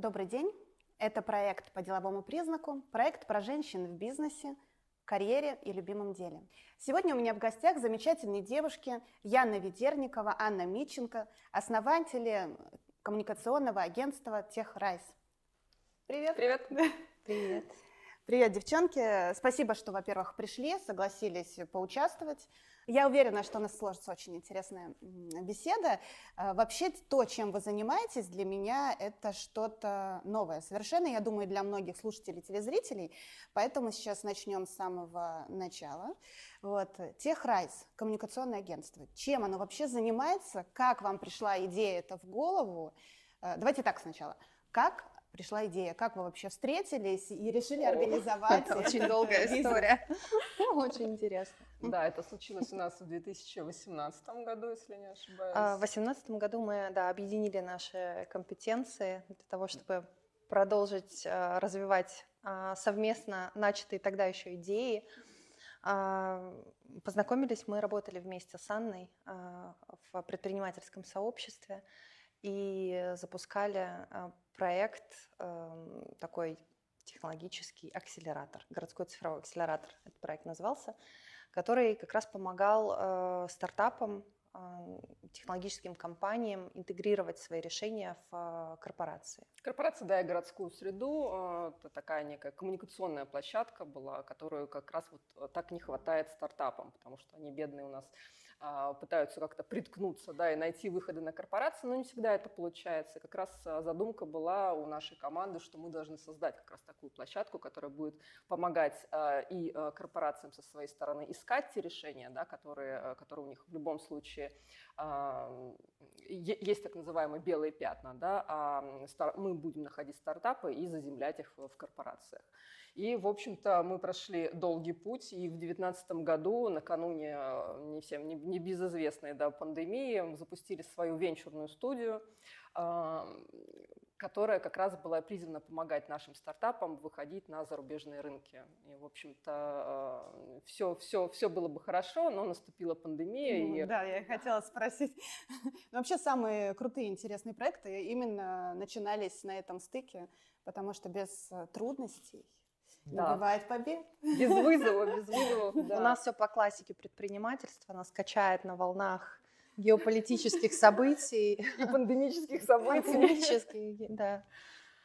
Добрый день. Это проект по деловому признаку, проект про женщин в бизнесе, карьере и любимом деле. Сегодня у меня в гостях замечательные девушки Яна Ведерникова, Анна Митченко, основатели коммуникационного агентства Техрайс. Привет. Привет. Привет. Привет, девчонки. Спасибо, что, во-первых, пришли, согласились поучаствовать. Я уверена, что у нас сложится очень интересная беседа. А, вообще, то, чем вы занимаетесь, для меня это что-то новое совершенно, я думаю, для многих слушателей, телезрителей. Поэтому сейчас начнем с самого начала. Вот. Техрайс, коммуникационное агентство. Чем оно вообще занимается? Как вам пришла идея это в голову? А, давайте так сначала. Как пришла идея? Как вы вообще встретились и решили организовать? Это очень долгая история. Очень интересно. Да, это случилось у нас в 2018 году, если не ошибаюсь. А, в 2018 году мы да, объединили наши компетенции для того, чтобы продолжить а, развивать а, совместно начатые тогда еще идеи. Познакомились, мы работали вместе с Анной в предпринимательском сообществе и запускали проект такой технологический акселератор, городской цифровой акселератор, этот проект назывался который как раз помогал э, стартапам, э, технологическим компаниям интегрировать свои решения в э, корпорации. Корпорация, да, и городскую среду, э, это такая некая коммуникационная площадка была, которую как раз вот так не хватает стартапам, потому что они бедные у нас пытаются как-то приткнуться да, и найти выходы на корпорации, но не всегда это получается. Как раз а, задумка была у нашей команды, что мы должны создать как раз такую площадку, которая будет помогать а, и корпорациям со своей стороны искать те решения, да, которые, которые у них в любом случае есть так называемые белые пятна, да, а мы будем находить стартапы и заземлять их в корпорациях. И, в общем-то, мы прошли долгий путь, и в 2019 году, накануне э, не всем не, не безызвестной да, пандемии, запустили свою венчурную студию, которая как раз была призвана помогать нашим стартапам выходить на зарубежные рынки. И, в общем-то, все, все, все было бы хорошо, но наступила пандемия. Ну, и... Да, я хотела спросить. Вообще самые крутые, интересные проекты именно начинались на этом стыке, потому что без э, трудностей да. Бывает побед. Без вызова, без вызова. Да. У нас все по классике предпринимательства, нас качает на волнах геополитических событий. И пандемических событий. Пандемических, да.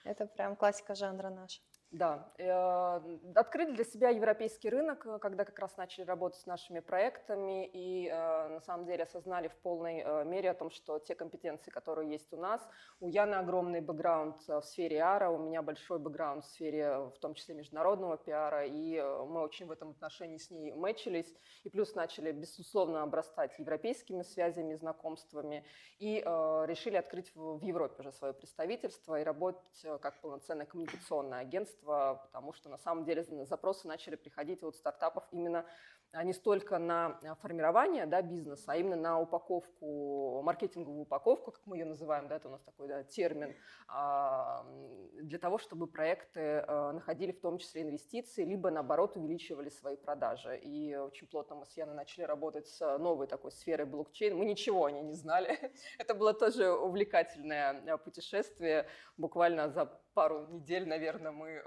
Это прям классика жанра наша. Да, э, открыли для себя европейский рынок, э, когда как раз начали работать с нашими проектами и э, на самом деле осознали в полной мере о том, что те компетенции, которые есть у нас, у Яны огромный бэкграунд в сфере ара, у меня большой бэкграунд в сфере, в том числе международного пиара, и мы очень в этом отношении с ней мэчились, и плюс начали, безусловно, обрастать европейскими связями, знакомствами, и решили открыть в Европе уже свое представительство и работать как полноценное коммуникационное агентство, потому что на самом деле запросы начали приходить от стартапов именно а не столько на а, формирование да, бизнеса, а именно на упаковку, маркетинговую упаковку, как мы ее называем, да, это у нас такой да, термин, а, для того, чтобы проекты находили в том числе инвестиции, либо наоборот увеличивали свои продажи. И очень плотно мы с Яной начали работать с новой такой сферой блокчейн. Мы ничего о ней не знали. Это было тоже увлекательное путешествие. Буквально за пару недель, наверное, мы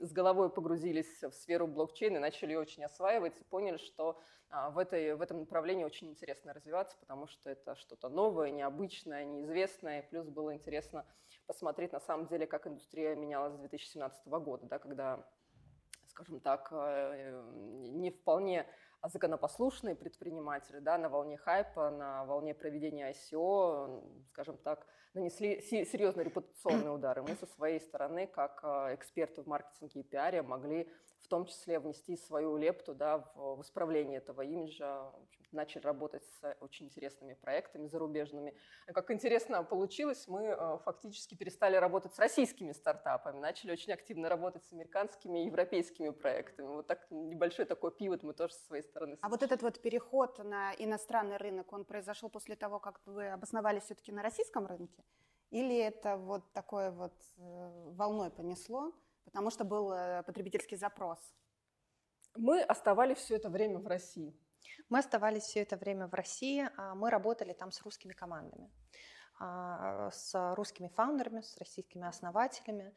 с головой погрузились в сферу блокчейна начали очень осваивать и поняли, что а, в, этой, в этом направлении очень интересно развиваться, потому что это что-то новое, необычное, неизвестное. Плюс было интересно посмотреть на самом деле, как индустрия менялась с 2017 года, да, когда, скажем так, э, не вполне законопослушные предприниматели да, на волне хайпа, на волне проведения ICO, скажем так, нанесли серьезные репутационные удары. Мы со своей стороны, как э, эксперты в маркетинге и пиаре, могли в том числе внести свою лепту да, в, в исправление этого имиджа. Начали работать с очень интересными проектами зарубежными. Как интересно получилось, мы э, фактически перестали работать с российскими стартапами, начали очень активно работать с американскими и европейскими проектами. Вот так небольшой такой пивот мы тоже со своей стороны. А вот этот вот переход на иностранный рынок, он произошел после того, как вы обосновались все-таки на российском рынке? Или это вот такое вот э, волной понесло? потому что был э, потребительский запрос. Мы оставались все это время в России. Мы оставались все это время в России, а мы работали там с русскими командами. с русскими фаундерами, с российскими основателями.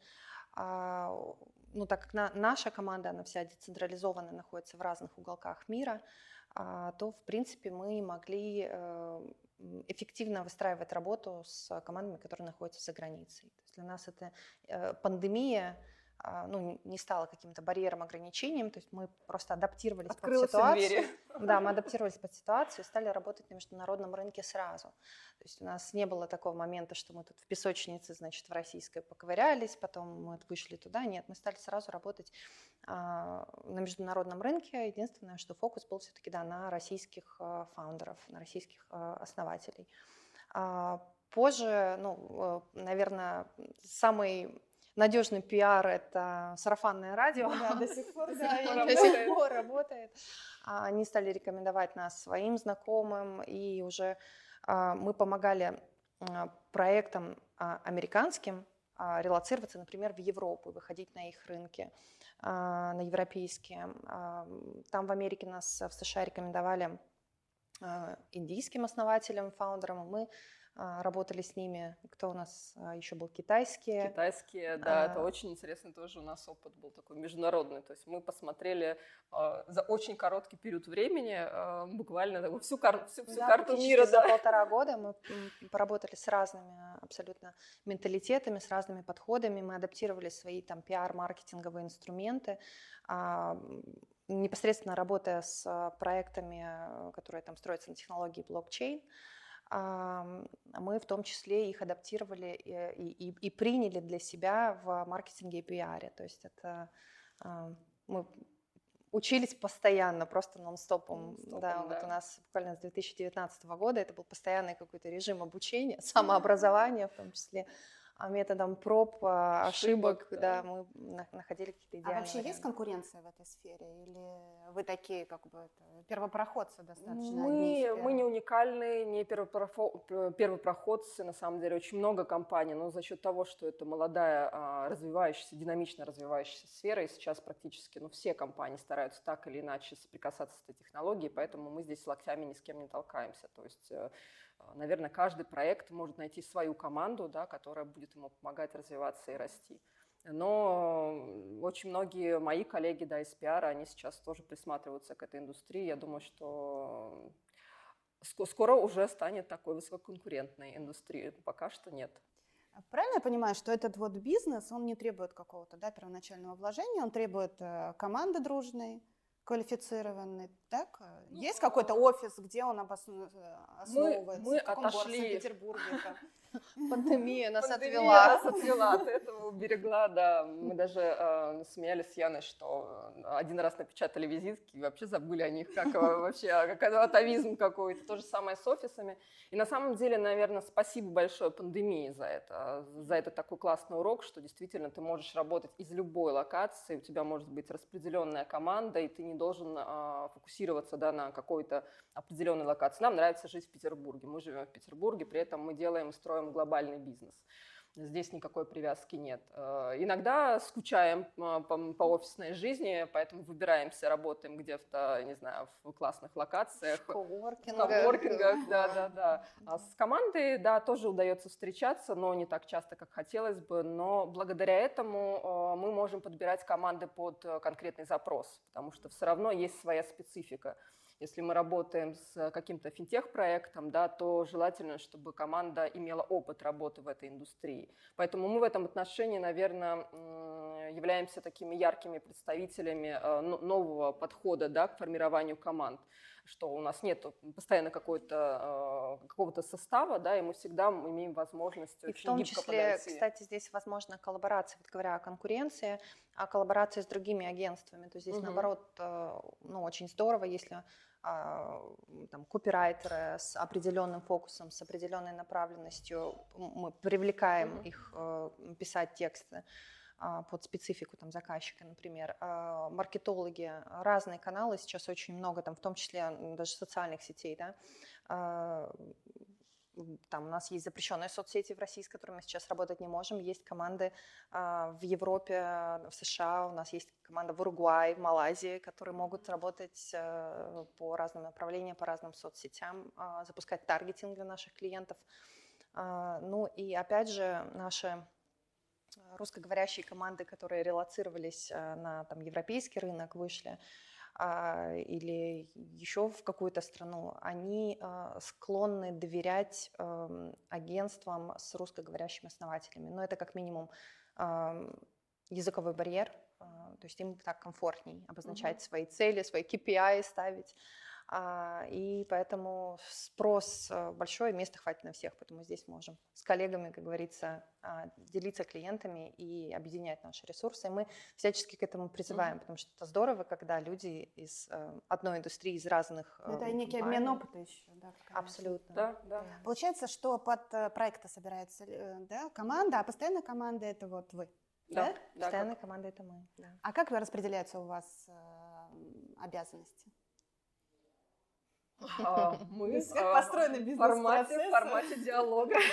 Ну, так как наша команда, она вся децентрализованная, находится в разных уголках мира, то, в принципе, мы могли э, эффективно выстраивать работу с командами, которые находятся за границей. То есть для нас это э, пандемия ну, не стало каким-то барьером, ограничением, то есть мы просто адаптировались Открылась под ситуацию. Двери. Да, мы адаптировались под ситуацию и стали работать на международном рынке сразу. То есть у нас не было такого момента, что мы тут в песочнице, значит, в российской поковырялись, потом мы вышли туда. Нет, мы стали сразу работать а, на международном рынке. Единственное, что фокус был все-таки да, на российских а, фаундеров, на российских а, основателей. А, позже, ну, э, наверное, самый надежный пиар – это сарафанное радио. Да, до сих пор, да, до сих пор работает. А, они стали рекомендовать нас своим знакомым, и уже а, мы помогали а, проектам американским релацироваться, например, в Европу, выходить на их рынки, на европейские. Там в Америке нас в США рекомендовали индийским основателям, фаундерам. Мы работали с ними. Кто у нас а, еще был? Китайские. Китайские, да, а... это очень интересный тоже у нас опыт был такой международный. То есть мы посмотрели э, за очень короткий период времени э, буквально такую, всю, кар... всю, всю да, карту мира. За да. полтора года мы поработали с разными абсолютно менталитетами, с разными подходами. Мы адаптировали свои там пиар-маркетинговые инструменты. Э, непосредственно работая с проектами, которые там строятся на технологии блокчейн, мы в том числе их адаптировали и, и, и приняли для себя в маркетинге и пиаре. То есть это мы учились постоянно, просто нон-стопом. нон-стопом да, да, вот у нас буквально с 2019 года это был постоянный какой-то режим обучения, самообразования в том числе. А методом проб, а, ошибок, ошибок да. да, мы находили какие-то идеальные А вообще варианты. есть конкуренция в этой сфере? Или вы такие, как бы, это, первопроходцы достаточно? Мы, мы не уникальные, не первопроходцы, на самом деле, очень много компаний, но за счет того, что это молодая, а, развивающаяся, динамично развивающаяся сфера, и сейчас практически ну, все компании стараются так или иначе соприкасаться с этой технологией, поэтому мы здесь локтями ни с кем не толкаемся. То есть э, наверное, каждый проект может найти свою команду, да, которая будет ему помогать развиваться и расти. Но очень многие мои коллеги да, из пиара, они сейчас тоже присматриваются к этой индустрии. Я думаю, что скоро уже станет такой высококонкурентной индустрией. Пока что нет. Правильно я понимаю, что этот вот бизнес, он не требует какого-то да, первоначального вложения, он требует э, команды дружной, квалифицированный, так? Ну, Есть какой-то офис, где он основывается? Мы, мы в каком отошли... городе? Петербурге? Пандемия нас Пандемия отвела. нас отвела, от этого уберегла, да. Мы даже э, смеялись с Яной, что один раз напечатали визитки и вообще забыли о них, как вообще, как атовизм какой-то. То же самое с офисами. И на самом деле, наверное, спасибо большое пандемии за это, за этот такой классный урок, что действительно ты можешь работать из любой локации, у тебя может быть распределенная команда, и ты не должен э, фокусироваться да, на какой-то определенной локации. Нам нравится жить в Петербурге. Мы живем в Петербурге, при этом мы делаем, строим глобальный бизнес. Здесь никакой привязки нет. Э, иногда скучаем э, по, офисной жизни, поэтому выбираемся, работаем где-то, не знаю, в классных локациях. В коворкингах. коворкингах, да, да, да. А с командой, да, тоже удается встречаться, но не так часто, как хотелось бы. Но благодаря этому э, мы можем подбирать команды под конкретный запрос, потому что все равно есть своя специфика. Если мы работаем с каким-то финтех-проектом, да, то желательно, чтобы команда имела опыт работы в этой индустрии. Поэтому мы в этом отношении, наверное, являемся такими яркими представителями э, нового подхода да, к формированию команд что у нас нет постоянно какого-то э, какого-то состава, да, и мы всегда имеем возможность и в том числе, подойти. кстати, здесь возможно коллаборация, вот говоря о конкуренции, о коллаборации с другими агентствами. То есть здесь, угу. наоборот, э, ну, очень здорово, если а, там, копирайтеры с определенным фокусом, с определенной направленностью, мы привлекаем mm-hmm. их э, писать тексты а, под специфику там, заказчика, например. А, маркетологи, разные каналы, сейчас очень много, там, в том числе даже социальных сетей, да, там у нас есть запрещенные соцсети в России, с которыми мы сейчас работать не можем. Есть команды а, в Европе, в США, у нас есть команда в Уругвае, в Малайзии, которые могут работать а, по разным направлениям, по разным соцсетям, а, запускать таргетинг для наших клиентов. А, ну и опять же наши русскоговорящие команды, которые релацировались а, на там, европейский рынок, вышли, или еще в какую-то страну, они а, склонны доверять а, агентствам с русскоговорящими основателями. Но это как минимум а, языковой барьер, а, то есть им так комфортней обозначать mm-hmm. свои цели, свои KPI ставить. А, и поэтому спрос э, большой, места хватит на всех, поэтому здесь можем с коллегами, как говорится, а, делиться клиентами и объединять наши ресурсы. И мы всячески к этому призываем, mm-hmm. потому что это здорово, когда люди из э, одной индустрии, из разных... Э, это некий обмен опыта еще, да? Абсолютно. Да, да. Получается, что под проекты собирается да, команда, а постоянная команда это вот вы. Да, да? постоянная как... команда это мы. Да. А как распределяются у вас обязанности? А, мы как построены бизнес-процессы. В формате диалога.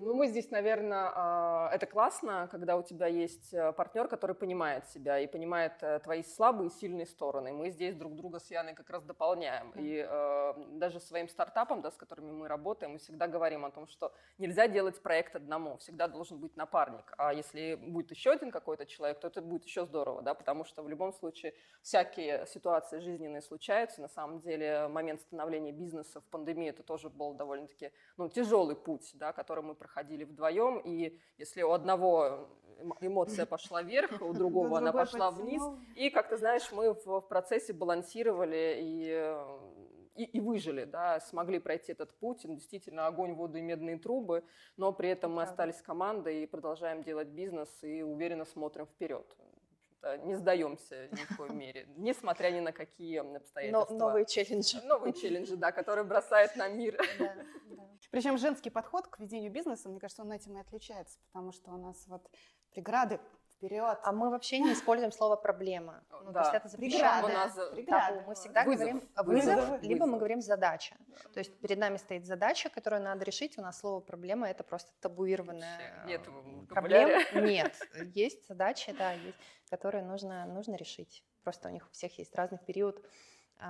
Ну, мы здесь, наверное, а, это классно, когда у тебя есть э, партнер, который понимает себя и понимает э, твои слабые и сильные стороны. Мы здесь друг друга с Яной как раз дополняем. И э, даже своим стартапом, да, с которыми мы работаем, мы всегда говорим о том, что нельзя делать проект одному, всегда должен быть напарник. А если будет еще один какой-то человек, то это будет еще здорово, да, потому что в любом случае всякие ситуации жизненные случаются. На самом деле момент становления бизнеса в пандемии это тоже был довольно-таки ну, тяжелый путь, да, который мы проходили вдвоем, и если у одного эмоция пошла вверх, у другого она пошла вниз, и, как ты знаешь, мы в, процессе балансировали и и, и выжили, да, смогли пройти этот путь. Действительно, огонь, воду и медные трубы, но при этом мы остались командой и продолжаем делать бизнес и уверенно смотрим вперед не сдаемся ни в коей мере, несмотря ни на какие обстоятельства. Но, новые челленджи. Новые челленджи, да, которые бросает на мир. Да, да. Причем женский подход к ведению бизнеса, мне кажется, он этим и отличается, потому что у нас вот преграды вперед. А мы вообще не используем слово проблема. Ну, да. То есть это запрещено. У нас табу. Мы всегда вызов. говорим вызов, вызов, либо мы говорим задача. Да. То есть перед нами стоит задача, которую надо решить. У нас слово проблема это просто табуированная нет проблем. Нет, есть задача, да, есть, которые нужно нужно решить. Просто у них у всех есть разный период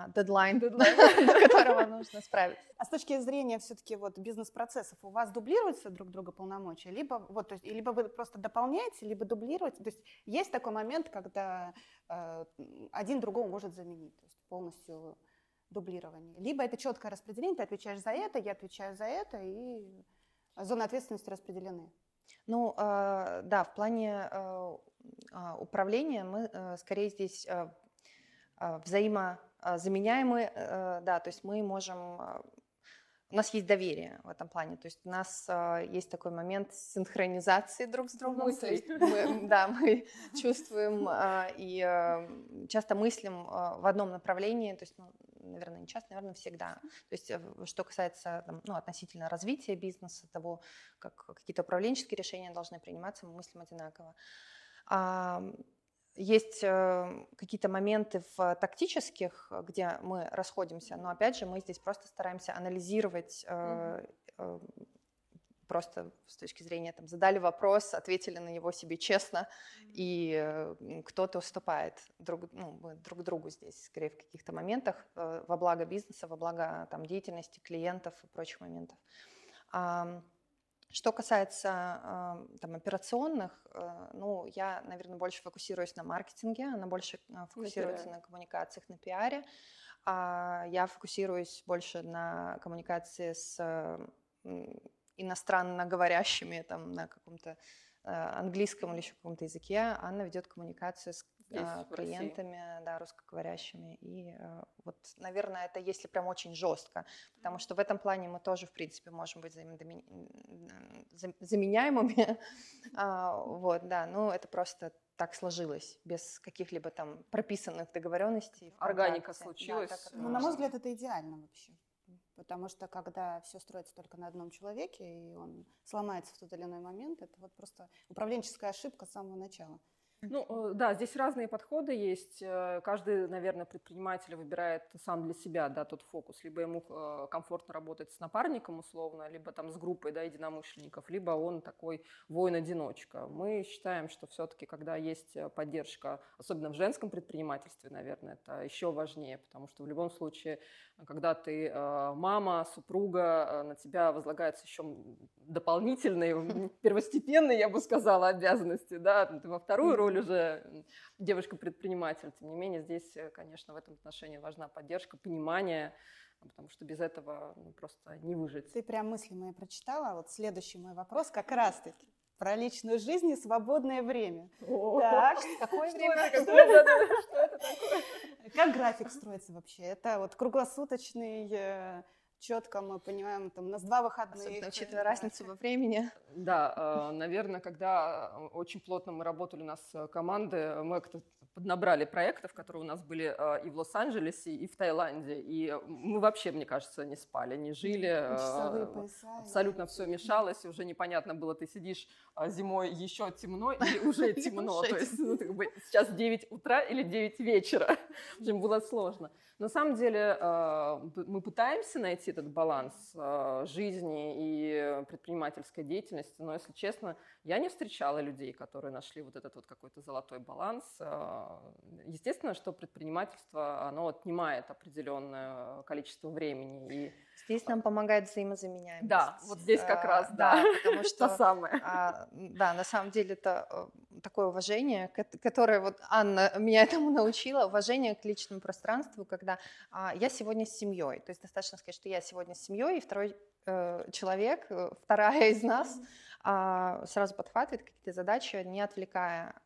дедлайн, до которого нужно справиться. А с точки зрения все-таки вот бизнес-процессов, у вас дублируются друг друга полномочия? Либо, вот, то есть, либо вы просто дополняете, либо дублируете? То есть есть такой момент, когда э, один другого может заменить, то есть полностью дублирование. Либо это четкое распределение, ты отвечаешь за это, я отвечаю за это, и зоны ответственности распределены. Ну, э, да, в плане э, а, управления мы э, скорее здесь э, э взаимо а, заменяемые, э, да, то есть мы можем, а, у нас есть доверие в этом плане, то есть у нас а, есть такой момент синхронизации друг с другом, Мысли. мы, да, мы чувствуем и часто мыслим в одном направлении, то есть, ну, наверное, не часто, наверное, всегда. То есть, э, что касается там, ну, относительно развития бизнеса, того, как какие-то управленческие решения должны приниматься, мы мыслим одинаково. Есть э, какие-то моменты в тактических, где мы расходимся, но опять же мы здесь просто стараемся анализировать mm-hmm. просто с точки зрения там задали вопрос, ответили на него себе честно, mm-hmm. и кто-то уступает друг, ну, мы друг другу здесь, скорее в каких-то моментах во благо бизнеса, во благо там деятельности клиентов и прочих моментов. Что касается там, операционных, э, ну, я, наверное, больше фокусируюсь на маркетинге, она больше э, фокусируется на коммуникациях, на пиаре. А я фокусируюсь больше на коммуникации с иностранно говорящими, там, на каком-то э, английском или еще каком-то языке. Анна ведет коммуникацию с Здесь, а, клиентами, да, русскоговорящими. И а, вот, наверное, это если прям очень жестко, потому что в этом плане мы тоже, в принципе, можем быть заменяемыми. а, вот, да, ну это просто так сложилось, без каких-либо там прописанных договоренностей. Органика случилась. Да, ну, на мой взгляд, это идеально вообще. Потому что когда все строится только на одном человеке, и он сломается в тот или иной момент, это вот просто управленческая ошибка с самого начала. Ну, э, да, здесь разные подходы есть. Э, каждый, наверное, предприниматель выбирает сам для себя, да, тот фокус. Либо ему э, комфортно работать с напарником условно, либо там с группой, да, единомышленников, либо он такой воин-одиночка. Мы считаем, что все-таки, когда есть поддержка, особенно в женском предпринимательстве, наверное, это еще важнее, потому что в любом случае, когда ты мама, супруга, на тебя возлагается еще дополнительные, первостепенные, я бы сказала, обязанности, да, ты во вторую роль уже девушка-предприниматель. Тем не менее, здесь, э, конечно, в этом отношении важна поддержка, понимание, потому что без этого ну, просто не выжить. Ты прям мысли мои прочитала. Вот следующий мой вопрос как раз-таки про личную жизнь и свободное время. так, какое время? Что это такое? Как график строится вообще? Это вот круглосуточный э, четко мы понимаем, там, у нас два выходных. Особенно учитывая разницу во времени. Да, э, наверное, когда э, очень плотно мы работали, у нас э, команды, мы как-то поднабрали проектов, которые у нас были и в Лос-Анджелесе, и в Таиланде. И мы вообще, мне кажется, не спали, не жили. Пояса, абсолютно все мешалось, уже непонятно было, ты сидишь зимой еще темно или уже темно. То есть ну, сейчас 9 утра или 9 вечера. В общем, было сложно. На самом деле мы пытаемся найти этот баланс жизни и предпринимательской деятельности, но, если честно, я не встречала людей, которые нашли вот этот вот какой-то золотой баланс. Естественно, что предпринимательство, оно отнимает определенное количество времени. И... Здесь нам помогает взаимозаменяемость. Да, вот здесь как а, раз, да, да потому что... То самое. А, да, на самом деле это э, такое уважение, которое вот Анна меня этому научила, уважение к личному пространству, когда а, я сегодня с семьей, то есть достаточно сказать, что я сегодня с семьей, и второй э, человек, э, вторая из нас, сразу подхватывает какие-то задачи, не отвлекая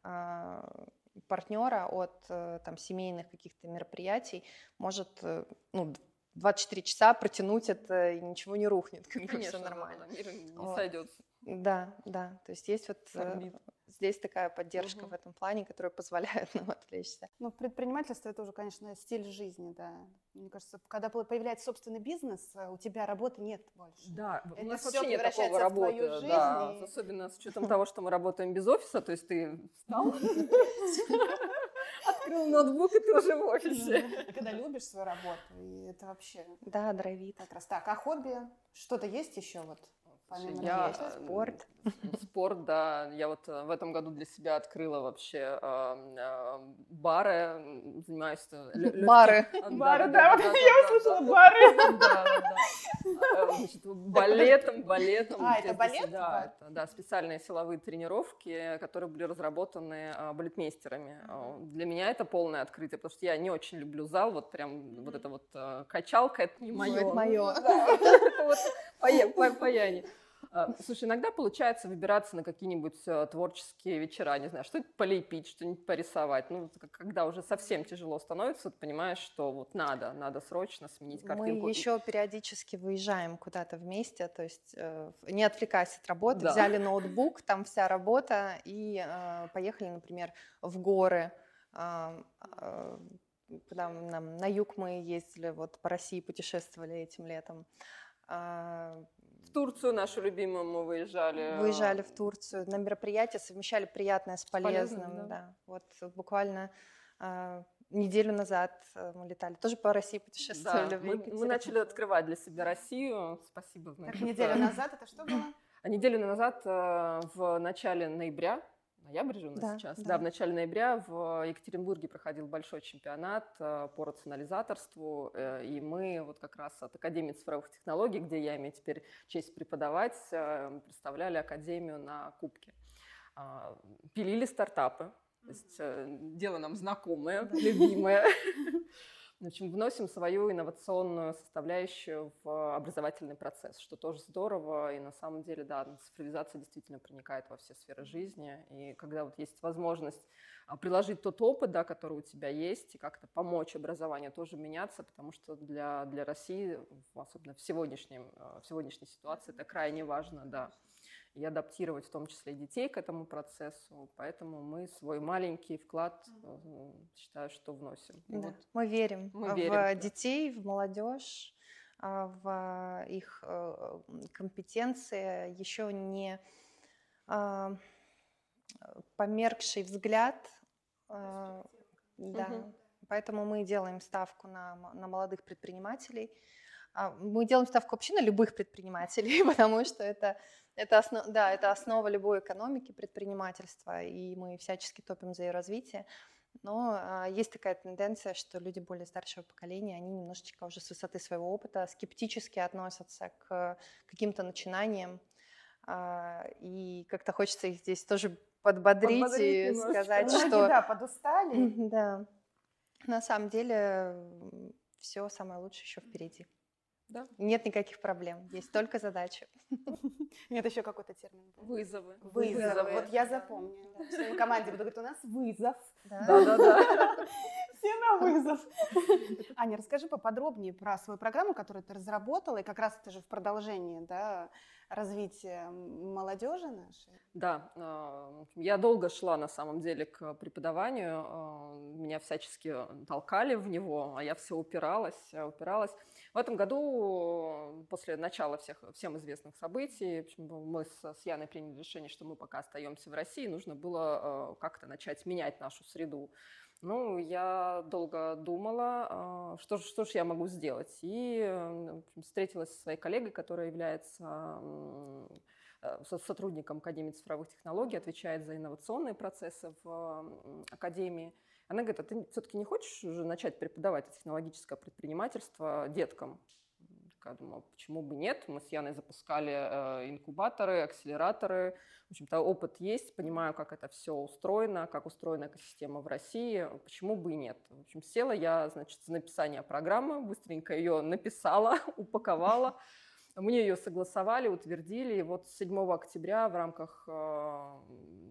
партнера от э, там, семейных каких-то мероприятий, может э, ну, 24 часа протянуть это и ничего не рухнет, как Конечно, все нормально. Мир не вот. сойдет. Да, да. То есть есть вот Сорбит здесь такая поддержка угу. в этом плане, которая позволяет нам отвлечься. Ну, предпринимательство это уже, конечно, стиль жизни, да. Мне кажется, когда появляется собственный бизнес, э, у тебя работы нет больше. Да, это у нас вообще нет такого работы, да, и... особенно с учетом того, что мы работаем без офиса, то есть ты встал, открыл ноутбук, и ты уже в офисе. Когда любишь свою работу, и это вообще... Да, драйвит. Как раз так. А хобби? Что-то есть еще вот? Помимо я, есть спорт. Спорт, да. Я вот э, в этом году для себя открыла вообще э, бары, занимаюсь... Бары. Бары, да, я услышала бары. Значит, балетом, балетом. А, это балет? Да, это, да, специальные силовые тренировки, которые были разработаны а, балетмейстерами. А, для меня это полное открытие, потому что я не очень люблю зал, вот прям вот эта вот качалка, это не мое. Это мое. Это вот паяние. А, слушай, иногда получается выбираться на какие-нибудь э, творческие вечера, не знаю, что-нибудь полепить, что-нибудь порисовать. Ну, когда уже совсем тяжело становится, ты понимаешь, что вот надо, надо срочно сменить картинку. Мы еще периодически выезжаем куда-то вместе, то есть э, не отвлекаясь от работы, да. взяли ноутбук, там вся работа, и э, поехали, например, в горы, когда нам на юг мы ездили, вот по России путешествовали этим летом. А, Турцию нашу любимую мы выезжали. Выезжали в Турцию на мероприятие, совмещали приятное с полезным. полезным да. да. Вот буквально э, неделю назад э, мы летали, тоже по России путешествовали. Да, мы, мы начали открывать для себя Россию. Спасибо. Значит, так неделю назад это что было? А неделю назад, э, в начале ноября, ноябрь же у нас да, сейчас. Да. да, в начале ноября в Екатеринбурге проходил большой чемпионат э, по рационализаторству, э, и мы вот как раз от Академии цифровых технологий, где я имею теперь честь преподавать, э, представляли Академию на Кубке. А, пилили стартапы, то есть дело нам знакомое, любимое. В общем, вносим свою инновационную составляющую в образовательный процесс, что тоже здорово. И на самом деле, да, цифровизация действительно проникает во все сферы жизни. И когда вот есть возможность а, приложить тот опыт, да, который у тебя есть, и как-то помочь образованию тоже меняться, потому что для, для России, особенно в, сегодняшнем, а, в сегодняшней ситуации, это крайне важно, да и адаптировать в том числе детей к этому процессу. Поэтому мы свой маленький вклад, э, считаю, что вносим. Да. Вот. Мы верим мы в верим, да. детей, в молодежь, а, в их э, компетенции. Еще не а, померкший взгляд. Э, да. Угу. Поэтому мы делаем ставку на, на молодых предпринимателей. А, мы делаем ставку вообще на любых предпринимателей, потому что это, это, основ, да, это основа любой экономики предпринимательства, и мы всячески топим за ее развитие. Но а, есть такая тенденция, что люди более старшего поколения, они немножечко уже с высоты своего опыта скептически относятся к каким-то начинаниям. А, и как-то хочется их здесь тоже подбодрить, подбодрить и немножко. сказать, Многие, что... Да, подустали. Да. На самом деле все самое лучшее еще впереди. Да. Нет никаких проблем, есть только задачи. Нет, еще какой-то термин. Вызовы. Вызовы. Вот я запомню. В своей команде буду говорить, у нас вызов. Да-да-да. Все на вызов. Аня, расскажи поподробнее про свою программу, которую ты разработала, и как раз это же в продолжении, да, развития молодежи нашей. Да, а, я долго шла на самом деле к преподаванию, а, меня всячески толкали в него, а я все упиралась, упиралась. В этом году, после начала всех всем известных событий, мы с, с Яной приняли решение, что мы пока остаемся в России, нужно было а, как-то начать менять нашу среду. Ну, я долго думала, а, что что же я могу сделать. И общем, встретилась со своей коллегой, которая является э, сотрудником Академии цифровых технологий, отвечает за инновационные процессы в Академии. Она говорит, а ты все-таки не хочешь уже начать преподавать технологическое предпринимательство деткам? Я думала, почему бы нет? Мы с Яной запускали э, инкубаторы, акселераторы. В общем-то, опыт есть, понимаю, как это все устроено, как устроена экосистема в России. Почему бы и нет? В общем, села я, значит, за написание программы, быстренько ее написала, упаковала. Мне ее согласовали, утвердили. И вот 7 октября в рамках э,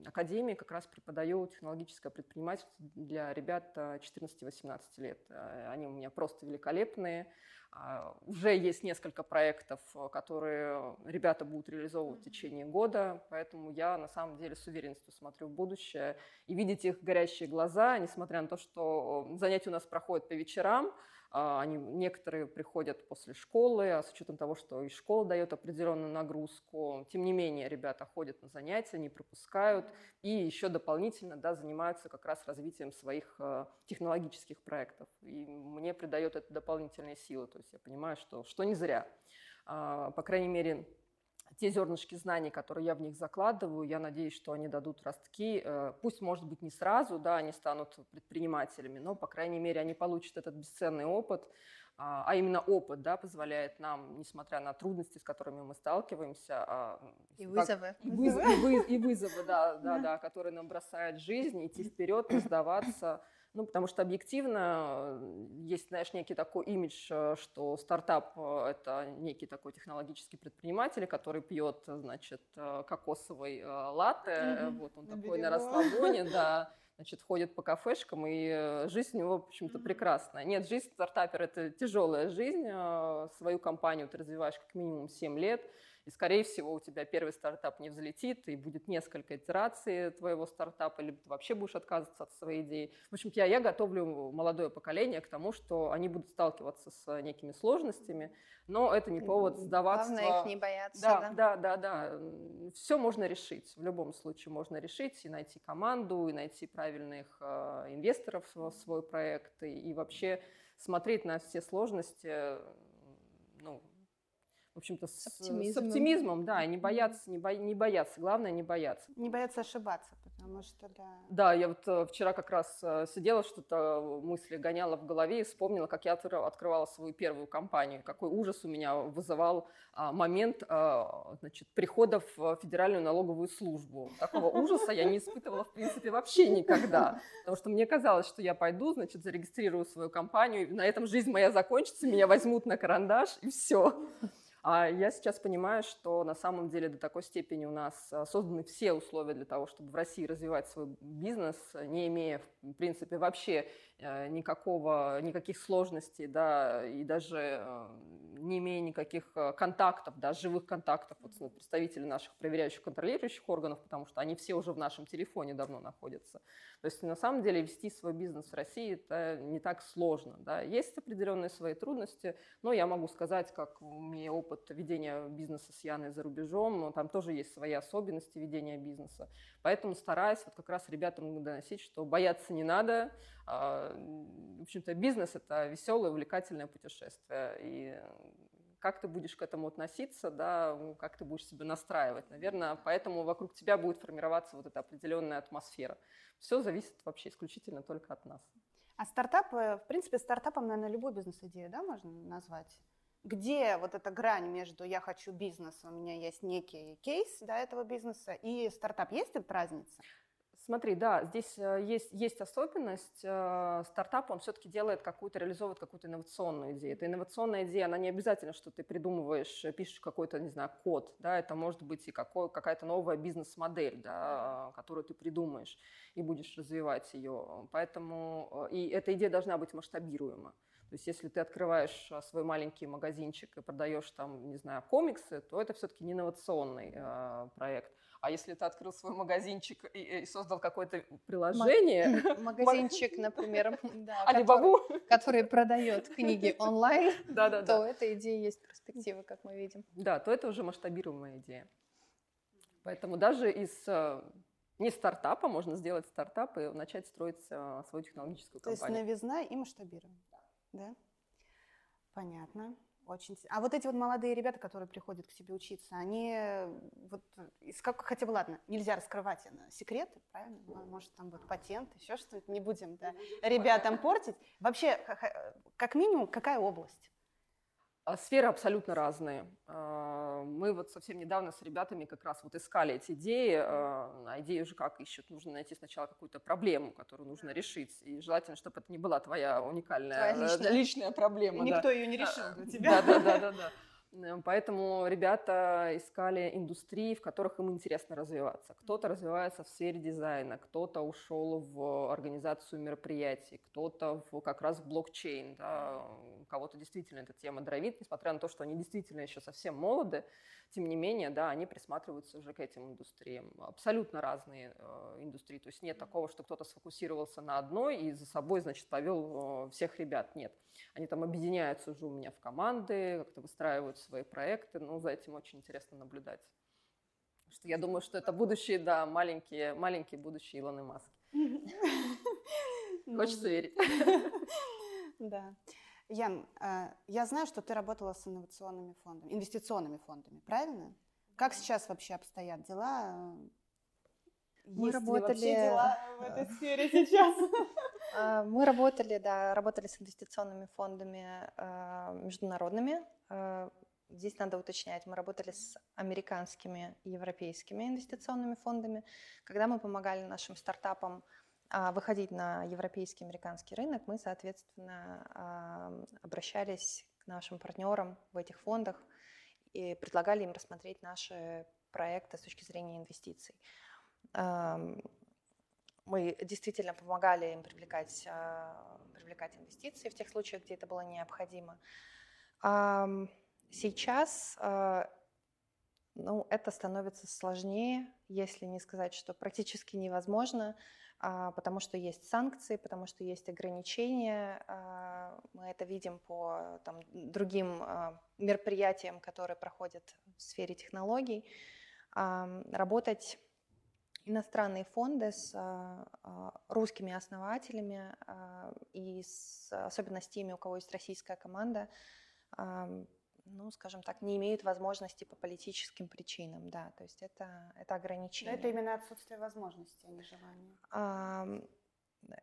Академии как раз преподаю технологическое предпринимательство для ребят 14-18 э, лет. Э, они у меня просто великолепные. А, уже есть несколько проектов, которые ребята будут реализовывать в течение года, поэтому я на самом деле с уверенностью смотрю в будущее. И видеть их горящие глаза, несмотря на то, что занятия у нас проходят по вечерам, а, они, некоторые приходят после школы, а с учетом того, что и школа дает определенную нагрузку, тем не менее ребята ходят на занятия, не пропускают и еще дополнительно да, занимаются как раз развитием своих э, технологических проектов. И мне придает это дополнительные силы, то есть я понимаю, что, что не зря. А, по крайней мере, те зернышки знаний, которые я в них закладываю, я надеюсь, что они дадут ростки. Э, пусть, может быть, не сразу, да, они станут предпринимателями, но, по крайней мере, они получат этот бесценный опыт, а, а именно опыт, да, позволяет нам, несмотря на трудности, с которыми мы сталкиваемся, а, и вызовы, и, вызовы, и, вызовы, и вызовы, да, да, да, которые нам бросает жизнь, идти вперед, не сдаваться, ну, потому что объективно э, есть, знаешь, некий такой имидж, э, что стартап э, – это некий такой технологический предприниматель, который пьет, значит, кокосовый латте, mm-hmm. вот он на такой берегу. на расслабоне, да, значит, ходит по кафешкам, и жизнь у него, в общем-то, прекрасная. Нет, жизнь стартапера – это тяжелая жизнь, свою компанию ты развиваешь как минимум 7 лет – и, скорее всего, у тебя первый стартап не взлетит, и будет несколько итераций твоего стартапа, либо ты вообще будешь отказываться от своей идеи. В общем, я, я готовлю молодое поколение к тому, что они будут сталкиваться с некими сложностями, но это не повод сдаваться. Главное их не бояться. Да, да, да, да. да. Все можно решить. В любом случае можно решить и найти команду, и найти правильных э, инвесторов в свой проект, и, и вообще смотреть на все сложности ну, в общем-то, с, с, оптимизмом. с оптимизмом, да, не бояться, не, бо, не бояться, главное не бояться. Не бояться ошибаться, потому что, да. Да, я вот э, вчера как раз э, сидела, что-то мысли гоняла в голове и вспомнила, как я открывала свою первую компанию, какой ужас у меня вызывал а, момент, значит, прихода в Федеральную налоговую службу. Такого ужаса я не испытывала, в принципе, вообще никогда, потому что мне казалось, что я пойду, значит, зарегистрирую свою компанию, на этом жизнь моя закончится, меня возьмут на карандаш, и все. А я сейчас понимаю, что на самом деле до такой степени у нас а, созданы все условия для того, чтобы в России развивать свой бизнес, не имея, в принципе, вообще никакого, никаких сложностей, да, и даже э, не имея никаких э, контактов, да, живых контактов вот, с представителями наших проверяющих, контролирующих органов, потому что они все уже в нашем телефоне давно находятся. То есть на самом деле вести свой бизнес в России это не так сложно. Да. Есть определенные свои трудности, но я могу сказать, как имея опыт опыт ведения бизнеса с Яной за рубежом, там тоже есть свои особенности ведения бизнеса. Поэтому стараюсь вот как раз ребятам доносить, что бояться не надо. А, в общем-то, бизнес – это веселое, увлекательное путешествие. И как ты будешь к этому относиться, да, как ты будешь себя настраивать. Наверное, поэтому вокруг тебя будет формироваться вот эта определенная атмосфера. Все зависит вообще исключительно только от нас. А стартап, в принципе, стартапом, наверное, любую бизнес-идею, да, можно назвать? Где вот эта грань между я хочу бизнес, у меня есть некий кейс до этого бизнеса, и стартап? Есть эта разница? Смотри, да, здесь э, есть, есть особенность. Э, стартап, он все-таки делает какую-то, реализовывает какую-то инновационную идею. Эта инновационная идея, она не обязательно, что ты придумываешь, э, пишешь какой-то, не знаю, код, да, это может быть и какой, какая-то новая бизнес-модель, да, которую ты придумаешь и будешь развивать ее. Поэтому и эта идея должна быть масштабируема. То есть если ты открываешь свой маленький магазинчик и продаешь там, не знаю, комиксы, то это все-таки не инновационный э, проект. А если ты открыл свой магазинчик и, и создал какое-то приложение... Магазинчик, например, Алибабу. Который, продает книги онлайн, то эта идея есть перспектива, как мы видим. Да, то это уже масштабируемая идея. Поэтому даже из э, не стартапа можно сделать стартап и начать строить э, свою технологическую компанию. То есть новизна и масштабирование. Да. Понятно. Очень. А вот эти вот молодые ребята, которые приходят к тебе учиться, они вот из как хотя бы ладно, нельзя раскрывать секреты, правильно? Может там будет патент, еще что-то, не будем, да, ребятам портить. Вообще, как минимум, какая область? А сферы абсолютно разные. А, мы вот совсем недавно с ребятами как раз вот искали эти идеи. А идеи уже как ищут? Нужно найти сначала какую-то проблему, которую нужно решить. И желательно, чтобы это не была твоя уникальная твоя личная. личная проблема. И да. никто ее не решил для тебя. Да, да, да, да. да. Э, поэтому ребята искали индустрии, в которых им интересно развиваться. Кто-то развивается в сфере дизайна, кто-то ушел в организацию мероприятий, кто-то в, как раз в блокчейн. Да. Кого-то действительно эта тема дровит, несмотря на то, что они действительно еще совсем молоды, тем не менее, да, они присматриваются уже к этим индустриям. Абсолютно разные э, индустрии. То есть нет такого, что кто-то сфокусировался на одной и за собой, значит, повел э, всех ребят. Нет. Они там объединяются уже у меня в команды, как-то выстраивают свои проекты. Ну, за этим очень интересно наблюдать. Что я думаю, что это будущие, да, маленькие, маленькие будущие Илоны Маски. Хочется верить. Да. Ян, а, я знаю, что ты работала с инновационными фондами, инвестиционными фондами, правильно? Как сейчас вообще обстоят дела? Мы Есть работали... ли вообще дела в этой сфере сейчас? А, мы работали, да, работали с инвестиционными фондами а, международными. Здесь надо уточнять, мы работали с американскими и европейскими инвестиционными фондами. Когда мы помогали нашим стартапам а выходить на европейский, американский рынок, мы, соответственно, обращались к нашим партнерам в этих фондах и предлагали им рассмотреть наши проекты с точки зрения инвестиций. Мы действительно помогали им привлекать, а, привлекать инвестиции в тех случаях, где это было необходимо. Сейчас а, ну, это становится сложнее, если не сказать, что практически невозможно. А, потому что есть санкции, потому что есть ограничения. А, мы это видим по там, другим а, мероприятиям, которые проходят в сфере технологий. Работать иностранные фонды с русскими основателями и с, особенно с теми, у кого есть российская команда, ну, скажем так, не имеют возможности по политическим причинам, да, то есть это, это ограничение. Но это именно отсутствие возможности, а не желания.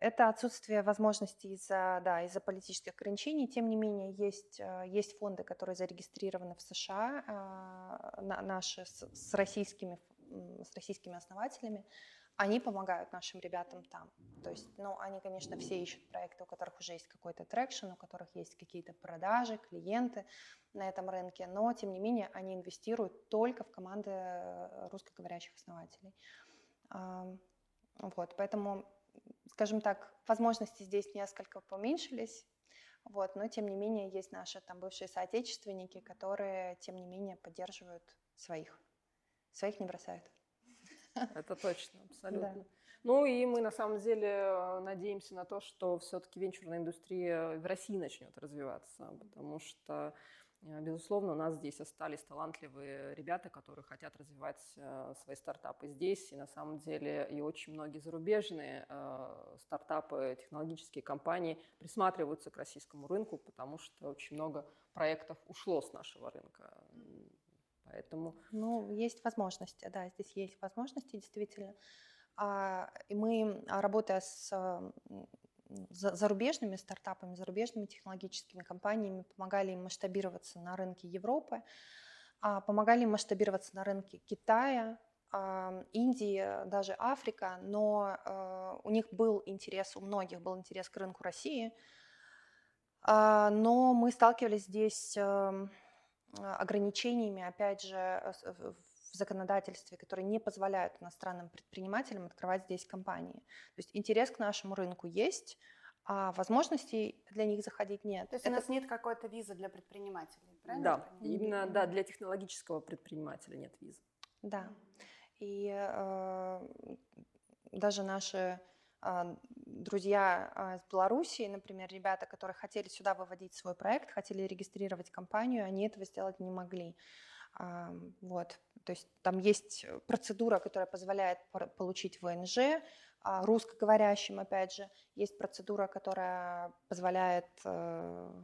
Это отсутствие возможности из-за да, из политических ограничений. Тем не менее, есть, э, есть фонды, которые зарегистрированы в США, а, наши с, с, российскими, с российскими основателями они помогают нашим ребятам там. То есть, ну, они, конечно, все ищут проекты, у которых уже есть какой-то traction, у которых есть какие-то продажи, клиенты на этом рынке, но, тем не менее, они инвестируют только в команды э, русскоговорящих основателей. Вот, поэтому, скажем так, возможности здесь несколько поменьшились, вот, но, тем не менее, есть наши там бывшие соотечественники, которые, тем не менее, поддерживают своих. Своих не бросают. Это точно, абсолютно. Да. Ну и мы на самом деле надеемся на то, что все-таки венчурная индустрия в России начнет развиваться, потому что Э, безусловно, у нас здесь остались талантливые ребята, которые хотят развивать э, свои стартапы здесь. И на самом деле и очень многие зарубежные э, стартапы, технологические компании присматриваются к российскому рынку, потому что очень много проектов ушло с нашего рынка. Поэтому... Ну, есть возможности, да, здесь есть возможности действительно. А, и мы, работая с зарубежными стартапами, зарубежными технологическими компаниями, помогали им масштабироваться на рынке Европы, а, помогали им масштабироваться на рынке Китая, а, Индии, даже Африка, но а, у них был интерес, у многих был интерес к рынку России, но мы сталкивались здесь ограничениями, опять же, в законодательстве, которые не позволяют иностранным предпринимателям открывать здесь компании. То есть интерес к нашему рынку есть, а возможностей для них заходить нет. То есть Это... у нас нет какой-то визы для предпринимателей, правильно? Да, именно да, для технологического предпринимателя нет визы. Да, и э, даже наши э, друзья э, из Белоруссии, например, ребята, которые хотели сюда выводить свой проект, хотели регистрировать компанию, они этого сделать не могли. Вот. То есть там есть процедура, которая позволяет получить ВНЖ, а русскоговорящим, опять же, есть процедура, которая позволяет э,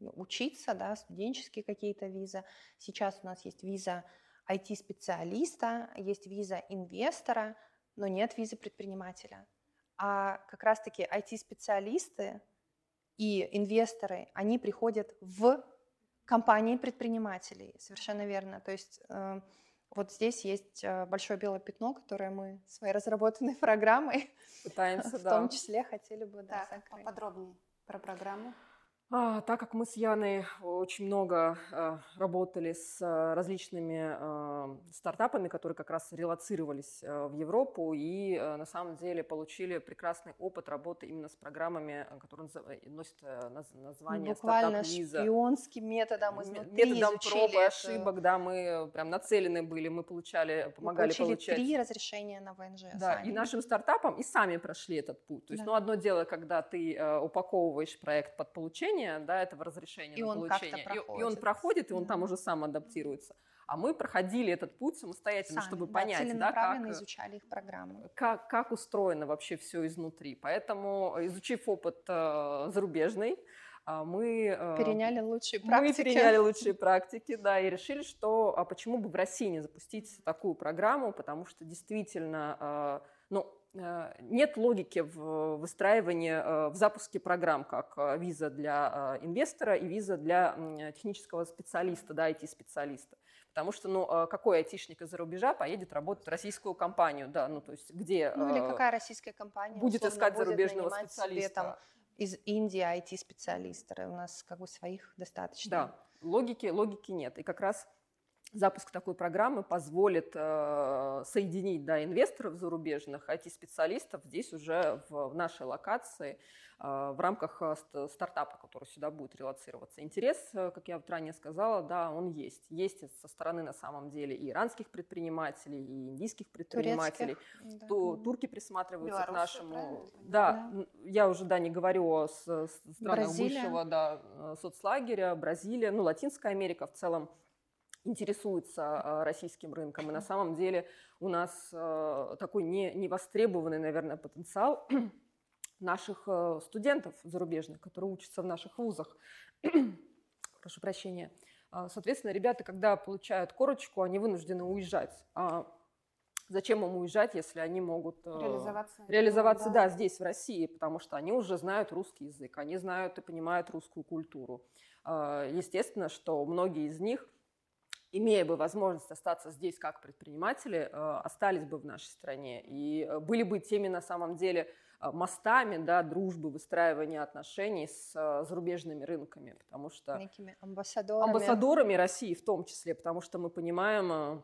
учиться, да, студенческие какие-то визы. Сейчас у нас есть виза IT-специалиста, есть виза инвестора, но нет визы предпринимателя. А как раз-таки IT-специалисты и инвесторы, они приходят в компаний предпринимателей, совершенно верно. То есть э, вот здесь есть э, большое белое пятно, которое мы своей разработанной программой пытаемся, в том числе хотели бы да, да закрыть. Поподробнее про программу. А, так как мы с Яной очень много а, работали с а, различными стартапами, которые как раз релацировались в Европу и на самом деле получили прекрасный опыт работы именно с программами, которые носят название Буквально шпионским методом изнутри Методом проб и ошибок, да, мы прям нацелены были, мы получали, помогали мы получили получать. три разрешения на ВНЖ Да, сами. и нашим стартапам и сами прошли этот путь. То есть, да. ну, одно дело, когда ты упаковываешь проект под получение, получения да, этого разрешения и на он получение. И, и он проходит, и он да. там уже сам адаптируется. А мы проходили этот путь самостоятельно, Сами, чтобы да, понять, да, как, изучали их программы. Как, как устроено вообще все изнутри. Поэтому, изучив опыт э, зарубежный, э, мы э, переняли лучшие практики. Мы переняли лучшие практики, да, и решили, что а почему бы в России не запустить такую программу, потому что действительно, э, ну, Э, нет логики в выстраивании, э, в запуске программ, как э, виза для инвестора и виза для технического специалиста, да, IT-специалиста. Потому что, ну, какой айтишник из-за рубежа поедет работать в российскую компанию, да, ну, то есть где... Ну, или какая российская компания будет искать будет зарубежного специалиста. Себе, там, из Индии IT-специалиста. У нас как бы своих достаточно. Да, логики, логики нет. И как раз запуск такой программы позволит э, соединить да, инвесторов зарубежных, IT-специалистов здесь уже в, в нашей локации э, в рамках э, стартапа, который сюда будет релацироваться. Интерес, э, как я вот ранее сказала, да, он есть. Есть со стороны на самом деле и иранских предпринимателей, и индийских предпринимателей. да. То, турки присматриваются Белоруссия, к нашему... Да, да, я уже да, не говорю о странах бывшего да, э, соцлагеря, Бразилия, ну, Латинская Америка в целом интересуется а, российским рынком. И на самом деле у нас а, такой не, невостребованный, наверное, потенциал наших а, студентов зарубежных, которые учатся в наших вузах. Прошу прощения. Соответственно, ребята, когда получают корочку, они вынуждены уезжать. А зачем им уезжать, если они могут реализоваться, реализоваться да. да, здесь, в России, потому что они уже знают русский язык, они знают и понимают русскую культуру. Естественно, что многие из них имея бы возможность остаться здесь как предприниматели, э, остались бы в нашей стране. И э, были бы теми на самом деле э, мостами да, дружбы, выстраивания отношений с зарубежными рынками, потому что... Некими амбассадорами. Амбассадорами России в том числе, потому что мы понимаем,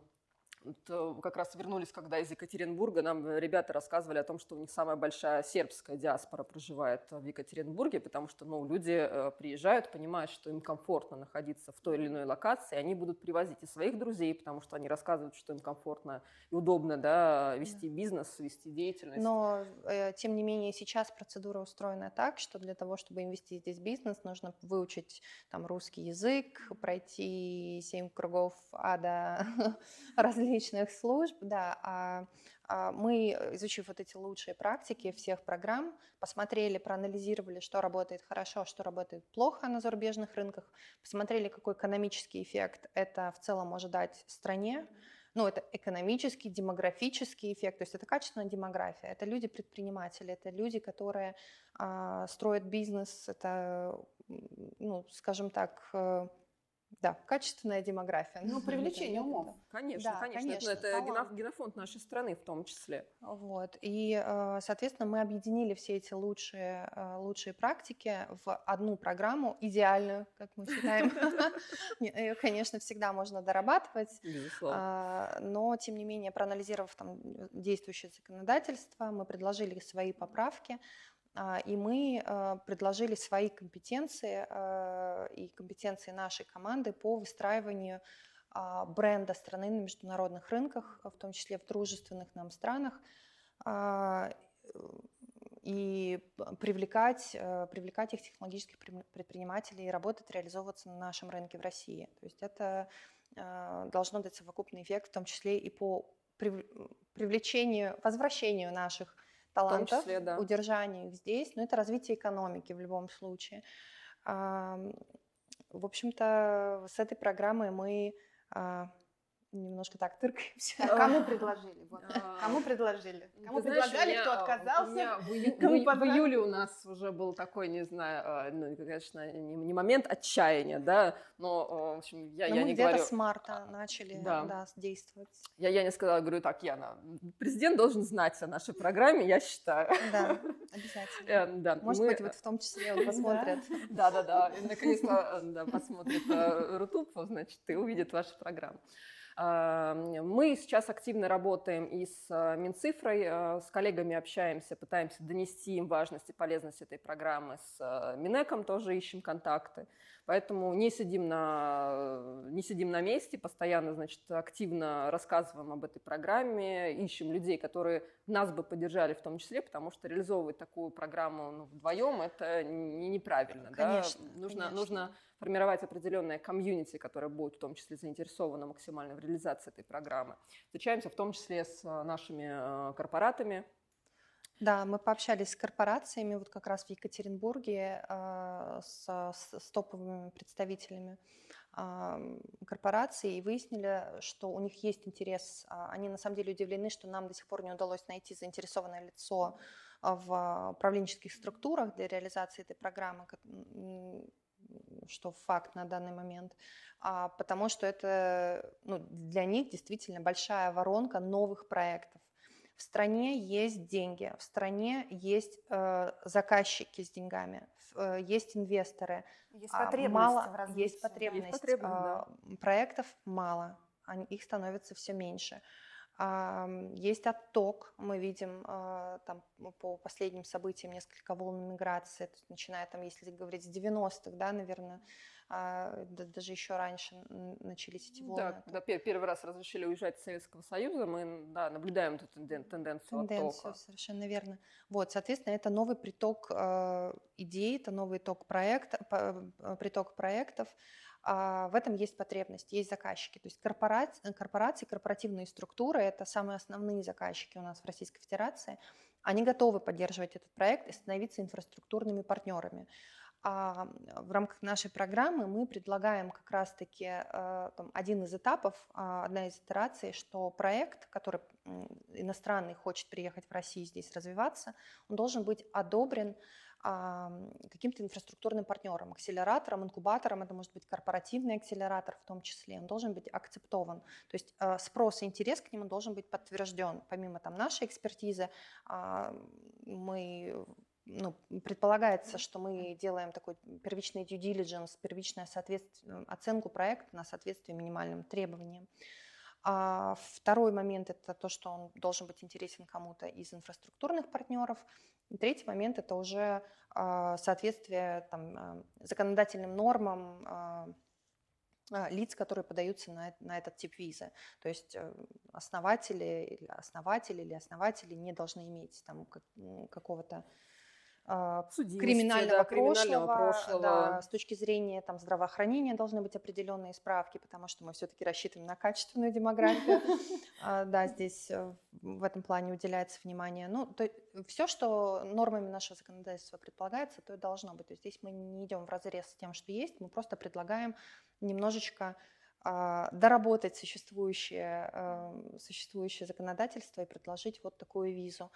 как раз вернулись, когда из Екатеринбурга, нам э, ребята рассказывали о том, что у них самая большая сербская диаспора проживает в Екатеринбурге, потому что ну, люди э, приезжают, понимают, что им комфортно находиться в той или иной локации, они будут привозить и своих друзей, потому что они рассказывают, что им комфортно и удобно да, вести бизнес, вести деятельность. Но, тем не менее, сейчас процедура устроена так, что для того, чтобы инвестировать здесь бизнес, нужно выучить там, русский язык, пройти семь кругов ада различных различных служб, да, а, а мы, изучив вот эти лучшие практики всех программ, посмотрели, проанализировали, что работает хорошо, что работает плохо на зарубежных рынках, посмотрели, какой экономический эффект это в целом может дать стране, ну, это экономический, демографический эффект, то есть это качественная демография, это люди-предприниматели, это люди, которые а, строят бизнес, это, ну, скажем так, э, да, качественная демография. Ну, привлечение умов. Конечно, да, конечно. конечно. Это, это генофонд нашей страны в том числе. Вот. И, э, соответственно, мы объединили все эти лучшие, э, лучшие практики в одну программу, идеальную, как мы считаем. Ее, конечно, всегда можно дорабатывать. А, но, тем не менее, проанализировав там действующее законодательство, мы предложили свои поправки, и мы а, предложили свои компетенции а, и компетенции нашей команды по выстраиванию бренда страны на международных рынках, в том числе в дружественных нам странах, и привлекать, привлекать их технологических предпринимателей и работать, реализовываться на нашем рынке в России. То есть это должно дать совокупный эффект, в том числе и по привлечению, возвращению наших талантов, числе, да. удержание их здесь, но это развитие экономики в любом случае. В общем-то, с этой программой мы а, немножко так тыркаемся. А кому предложили? Вот. Кому предложили? Кому предлагали, кто отказался? В июле у нас уже был такой, не знаю, а, ну, конечно, не момент отчаяния, да, но, в общем, я не говорю... где-то с марта начали действовать. Я я не сказала, говорю, так, Яна, президент должен знать о нашей программе, я считаю. Да, обязательно. Э, Может быть, вот в том числе он посмотрит. Да-да-да, наконец-то э, посмотрит э, Рутуб, значит, и увидит вашу программу. Мы сейчас активно работаем и с э, Минцифрой, э, с коллегами общаемся, пытаемся донести им важность и полезность этой программы. С э, Минеком тоже ищем контакты. Поэтому не сидим на, не сидим на месте, постоянно значит, активно рассказываем об этой программе, ищем людей, которые нас бы поддержали в том числе, потому что реализовывать такую программу ну, вдвоем это не, неправильно. Конечно, да? нужно, конечно. нужно формировать определенное комьюнити, которое будет в том числе заинтересовано максимально в реализации этой программы. Встречаемся в том числе с э, нашими э, корпоратами, да, мы пообщались с корпорациями вот как раз в Екатеринбурге э, с, с топовыми представителями э, корпораций и выяснили, что у них есть интерес. А, они на самом деле удивлены, что нам до сих пор не удалось найти заинтересованное лицо в управленческих структурах для реализации этой программы, что факт на данный момент, а, потому что это ну, для них действительно большая воронка новых проектов. В стране есть деньги, в стране есть э, заказчики с деньгами, э, есть инвесторы. Есть потребность мало, в развитии. Есть потребность. Есть потребность э, да. Проектов мало, они, их становится все меньше. Есть отток, мы видим э, там, по последним событиям несколько волн миграции, начиная там, если говорить с 90-х, да, наверное, а, даже еще раньше начались эти волны. Да, когда первый раз разрешили уезжать из Советского Союза, мы да, наблюдаем эту тенденцию, тенденцию оттока. совершенно верно. Вот, соответственно, это новый приток идей, это новый ток проекта, э, приток проектов, а в этом есть потребность, есть заказчики. То есть корпорации, корпорации, корпоративные структуры – это самые основные заказчики у нас в Российской Федерации. Они готовы поддерживать этот проект и становиться инфраструктурными партнерами. А в рамках нашей программы мы предлагаем как раз-таки э, один из этапов, а, одна из итераций, что проект, который иностранный хочет приехать в Россию здесь развиваться, он должен быть одобрен каким-то инфраструктурным партнером, акселератором, инкубатором, это может быть корпоративный акселератор в том числе, он должен быть акцептован. То есть э, спрос и интерес к нему должен быть подтвержден. Помимо там, нашей экспертизы, мы ну, предполагается, что мы делаем такой первичный due diligence, первичную оценку проекта на соответствие минимальным требованиям. А второй момент – это то, что он должен быть интересен кому-то из инфраструктурных партнеров. Третий момент – это уже а, соответствие там, а, законодательным нормам а, лиц, которые подаются на, на этот тип визы. То есть э, основатели, основатели или основатели не должны иметь там, какого-то а, криминального, да, криминального прошлого, прошлого. Да, с точки зрения там, здравоохранения должны быть определенные справки, потому что мы все-таки рассчитываем на качественную демографию. А, да, здесь э, в этом плане уделяется внимание. Ну, то, все, что нормами нашего законодательства предполагается, то и должно быть. То есть здесь мы не идем в разрез с тем, что есть, мы просто предлагаем немножечко а, доработать существующее, эм, существующее законодательство и предложить вот такую визу.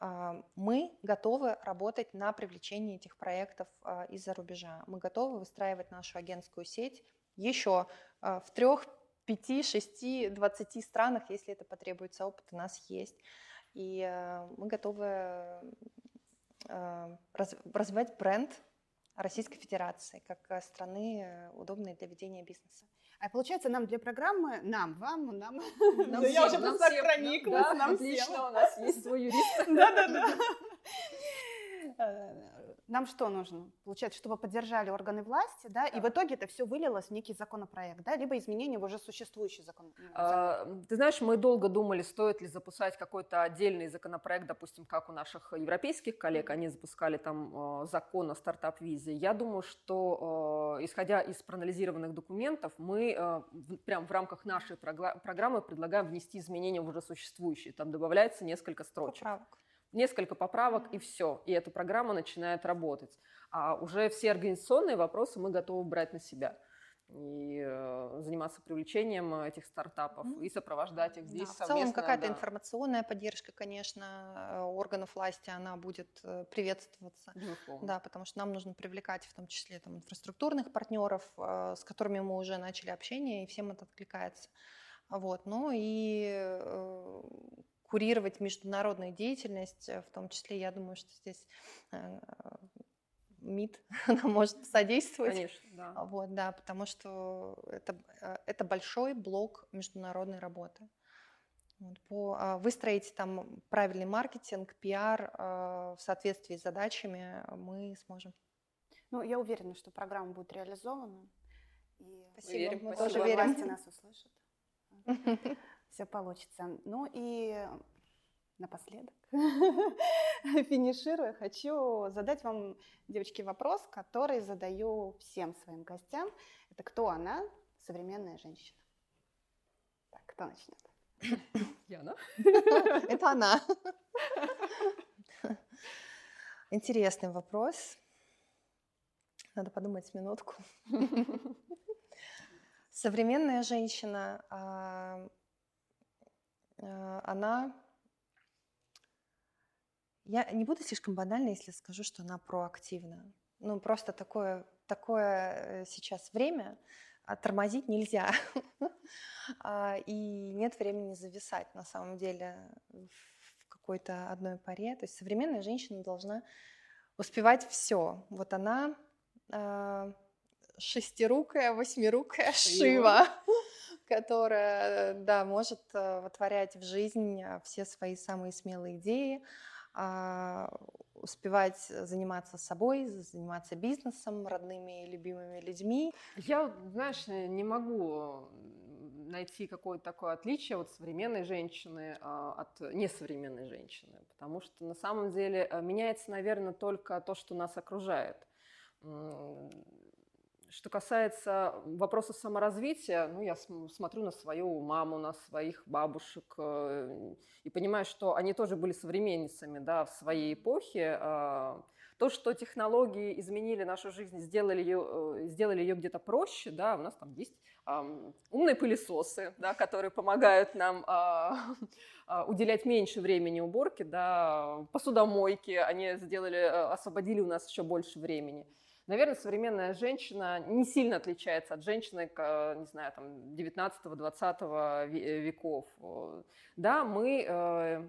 А, мы готовы работать на привлечении этих проектов а, из-за рубежа. Мы готовы выстраивать нашу агентскую сеть еще а, в трех, пяти, шести, двадцати странах, если это потребуется, опыт у нас есть. И мы готовы развивать бренд Российской Федерации как страны, удобной для ведения бизнеса. А получается, нам для программы, нам, вам, нам, нам я уже просто прониклась, нам Отлично, у нас есть свой юрист. Да-да-да. нам что нужно? Получается, чтобы поддержали органы власти, да, да. и в итоге это все вылилось в некий законопроект, да, либо изменение в уже существующий закон. А, ты знаешь, мы долго думали, стоит ли запускать какой-то отдельный законопроект, допустим, как у наших европейских коллег, они запускали там э, закон о стартап-визе. Я думаю, что, э, исходя из проанализированных документов, мы э, прям в рамках нашей программы предлагаем внести изменения в уже существующие. Там добавляется несколько строчек. Поправок несколько поправок и все, и эта программа начинает работать. А уже все организационные вопросы мы готовы брать на себя и э, заниматься привлечением этих стартапов mm-hmm. и сопровождать их здесь да, В целом какая-то да. информационная поддержка, конечно, э, органов власти, она будет э, приветствоваться. Безусловно. Да, потому что нам нужно привлекать в том числе там, инфраструктурных партнеров, э, с которыми мы уже начали общение, и всем это откликается. Вот. Ну и э, курировать международную деятельность, э, в том числе, я думаю, что здесь э, МИД она может содействовать. Конечно, да. Вот, да, потому что это, э, это большой блок международной работы. Вот, по, а, выстроить там правильный маркетинг, пиар в соответствии с задачами мы сможем. Ну, я уверена, что программа будет реализована. И Спасибо. Верим, мы тоже верим. Власти нас услышат. все получится. Ну и напоследок, финишируя, хочу задать вам, девочки, вопрос, который задаю всем своим гостям. Это кто она, современная женщина? Так, кто начнет? Яна. Это она. Интересный вопрос. Надо подумать минутку. Современная женщина а, она... Я не буду слишком банальна, если скажу, что она проактивна. Ну, просто такое, такое э, сейчас время, а тормозить нельзя. А, и нет времени зависать, на самом деле, в какой-то одной паре. То есть современная женщина должна успевать все. Вот она э, шестирукая, восьмирукая Шива которая, да, может э, вытворять в жизнь э, все свои самые смелые идеи, а, успевать заниматься собой, заниматься бизнесом, родными и любимыми людьми. Я, знаешь, не могу найти какое-то такое отличие от современной женщины а, от несовременной женщины, потому что на самом деле э, меняется, наверное, только то, что нас окружает что касается вопроса саморазвития, ну, я смотрю на свою маму, на своих бабушек э, и понимаю, что они тоже были современницами да, в своей эпохе. А, то, что технологии изменили нашу жизнь, сделали ее, э, сделали ее где-то проще, да, у нас там есть умные пылесосы, да, которые помогают нам а, а, уделять меньше времени уборке, да, посудомойки, они сделали, э, освободили у нас еще больше времени. Наверное, современная женщина не сильно отличается от женщины, не знаю, там, 19-20 веков. Да, мы, э,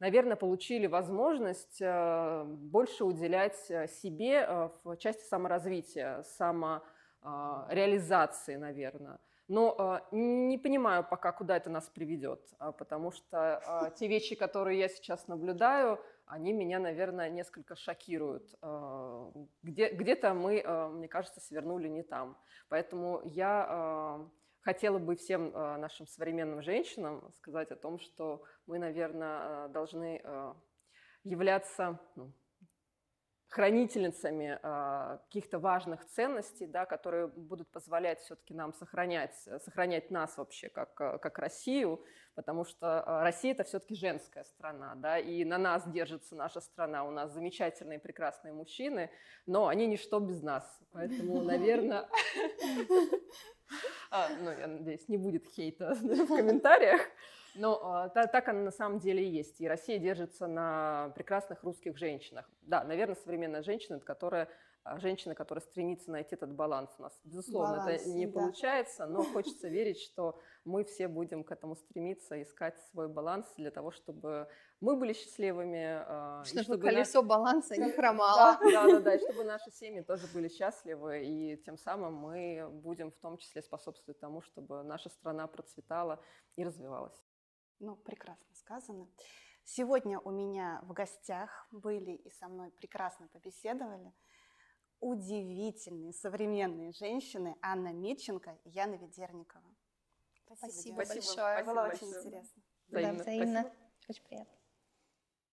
наверное, получили возможность э, больше уделять э, себе в части саморазвития, самореализации, наверное. Но не понимаю пока, куда это нас приведет, а, потому что э, те вещи, которые я сейчас наблюдаю, они меня, наверное, несколько шокируют. Э, где, где-то мы, э, мне кажется, свернули не там. Поэтому я э, хотела бы всем нашим современным женщинам сказать о том, что мы, наверное, должны являться ну, хранительницами э, каких-то важных ценностей, да, которые будут позволять все-таки нам сохранять, сохранять нас вообще как, как Россию, потому что Россия это все-таки женская страна, да, и на нас держится наша страна, у нас замечательные, прекрасные мужчины, но они ничто без нас, поэтому, наверное, а, ну, я надеюсь, не будет хейта в комментариях, но а, так оно на самом деле и есть. И Россия держится на прекрасных русских женщинах. Да, наверное, современная женщина, это которая а, женщина, которая стремится найти этот баланс у нас. Безусловно, баланс, это не да. получается, но хочется верить, что мы все будем к этому стремиться, искать свой баланс для того, чтобы мы были счастливыми. А, чтобы, чтобы колесо наш... баланса не хромало. Да, да, да, да, и чтобы наши семьи тоже были счастливы, и тем самым мы будем в том числе способствовать тому, чтобы наша страна процветала и развивалась. Ну, прекрасно сказано. Сегодня у меня в гостях были и со мной прекрасно побеседовали удивительные современные женщины Анна Митченко и Яна Ведерникова. Спасибо, Спасибо большое. Было очень интересно. Взаимно. Да, взаимно. Спасибо. Очень приятно.